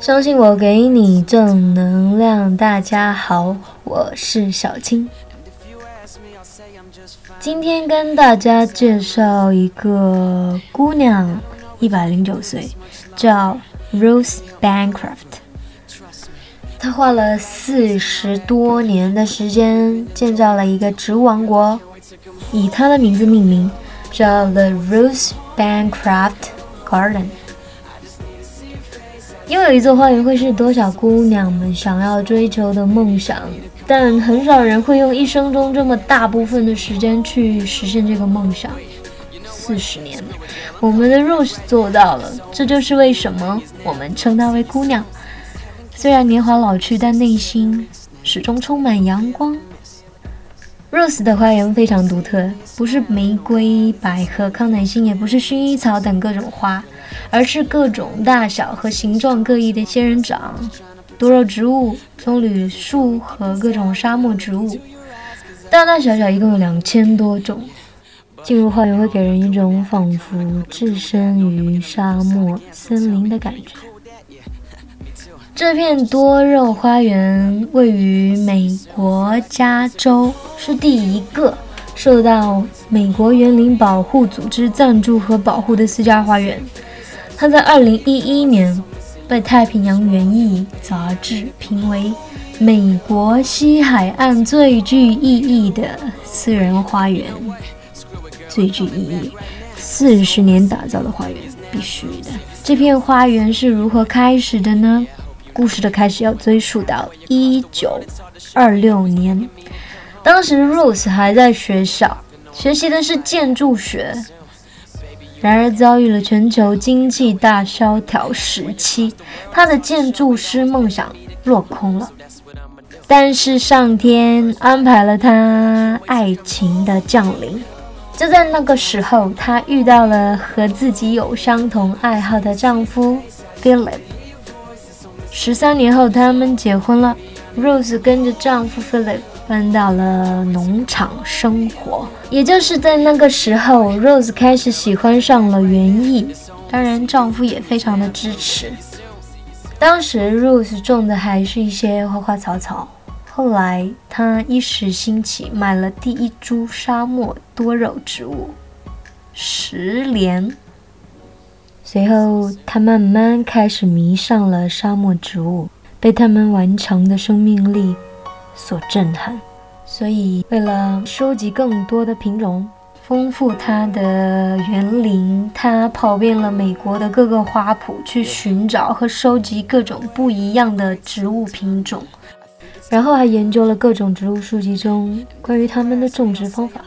相信我，给你正能量。大家好，我是小青。今天跟大家介绍一个姑娘，一百零九岁，叫 Rose Bancroft。她花了四十多年的时间建造了一个植物王国，以她的名字命名，叫 The Rose Bancroft Garden。拥有一座花园会是多少姑娘们想要追求的梦想，但很少人会用一生中这么大部分的时间去实现这个梦想。四十年，我们的 Rose 做到了，这就是为什么我们称她为姑娘。虽然年华老去，但内心始终充满阳光。Rose 的花园非常独特，不是玫瑰、百合、康乃馨，也不是薰衣草等各种花。而是各种大小和形状各异的仙人掌、多肉植物、棕榈树和各种沙漠植物，大大小小一共有两千多种。进入花园会给人一种仿佛置身于沙漠森林的感觉。这片多肉花园位于美国加州，是第一个受到美国园林保护组织赞助和保护的私家花园。他在二零一一年被《太平洋园艺》杂志评为美国西海岸最具意义的私人花园。最具意义，四十年打造的花园，必须的。这片花园是如何开始的呢？故事的开始要追溯到一九二六年，当时 Rose 还在学校学习的是建筑学。然而遭遇了全球经济大萧条时期，他的建筑师梦想落空了。但是上天安排了他爱情的降临。就在那个时候，她遇到了和自己有相同爱好的丈夫 Philip。十三年后，他们结婚了。Rose 跟着丈夫 Philip 搬到了农场生活，也就是在那个时候，Rose 开始喜欢上了园艺。当然，丈夫也非常的支持。当时，Rose 种的还是一些花花草草。后来，她一时兴起，买了第一株沙漠多肉植物——石莲。随后，她慢慢开始迷上了沙漠植物。被它们顽强的生命力所震撼，所以为了收集更多的品种，丰富它的园林，他跑遍了美国的各个花圃，去寻找和收集各种不一样的植物品种，然后还研究了各种植物书籍中关于它们的种植方法，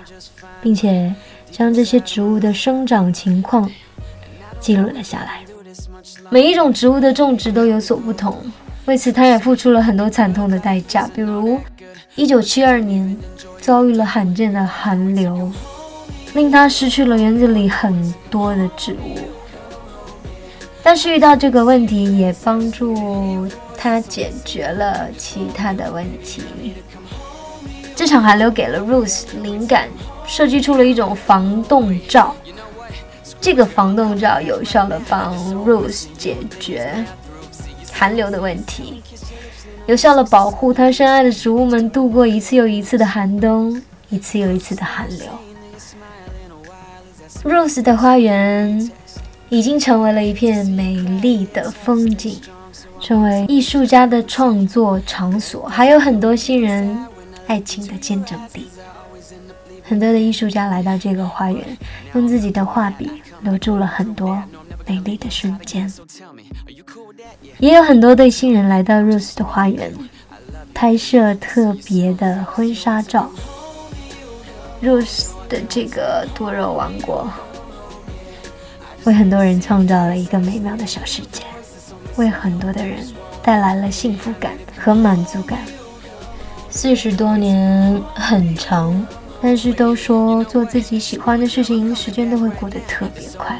并且将这些植物的生长情况记录了下来。每一种植物的种植都有所不同。为此，他也付出了很多惨痛的代价，比如1972年遭遇了罕见的寒流，令他失去了园子里很多的植物。但是遇到这个问题，也帮助他解决了其他的问题。这场寒流给了 Rose 灵感，设计出了一种防冻罩。这个防冻罩有效地帮 Rose 解决。寒流的问题，有效的保护他深爱的植物们度过一次又一次的寒冬，一次又一次的寒流。Rose 的花园已经成为了一片美丽的风景，成为艺术家的创作场所，还有很多新人爱情的见证地。很多的艺术家来到这个花园，用自己的画笔留住了很多美丽的瞬间。也有很多对新人来到 Rose 的花园，拍摄特别的婚纱照。Rose 的这个多肉王国，为很多人创造了一个美妙的小世界，为很多的人带来了幸福感和满足感。四十多年很长，但是都说做自己喜欢的事情，时间都会过得特别快。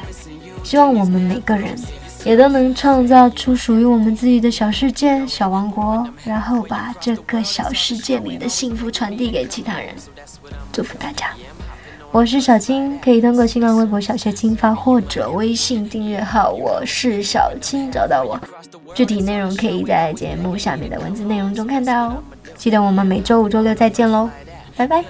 希望我们每个人。也都能创造出属于我们自己的小世界、小王国，然后把这个小世界里的幸福传递给其他人。祝福大家！我是小青，可以通过新浪微博“小谢青发”或者微信订阅号“我是小青”找到我。具体内容可以在节目下面的文字内容中看到哦。记得我们每周五、周六再见喽，拜拜。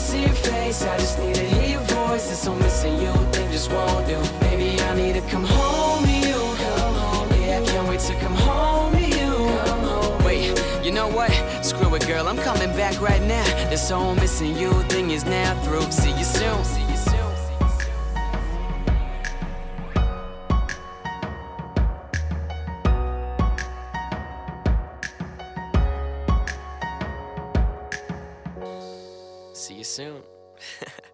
see your face, I just need to hear your voice. It's so missing you, thing just won't do. Maybe I need to come home to you. Come home, yeah, I can't wait to come home to you. Come home. Wait, you know what? Screw it, girl, I'm coming back right now. This whole missing you thing is now through. See you soon. see you soon.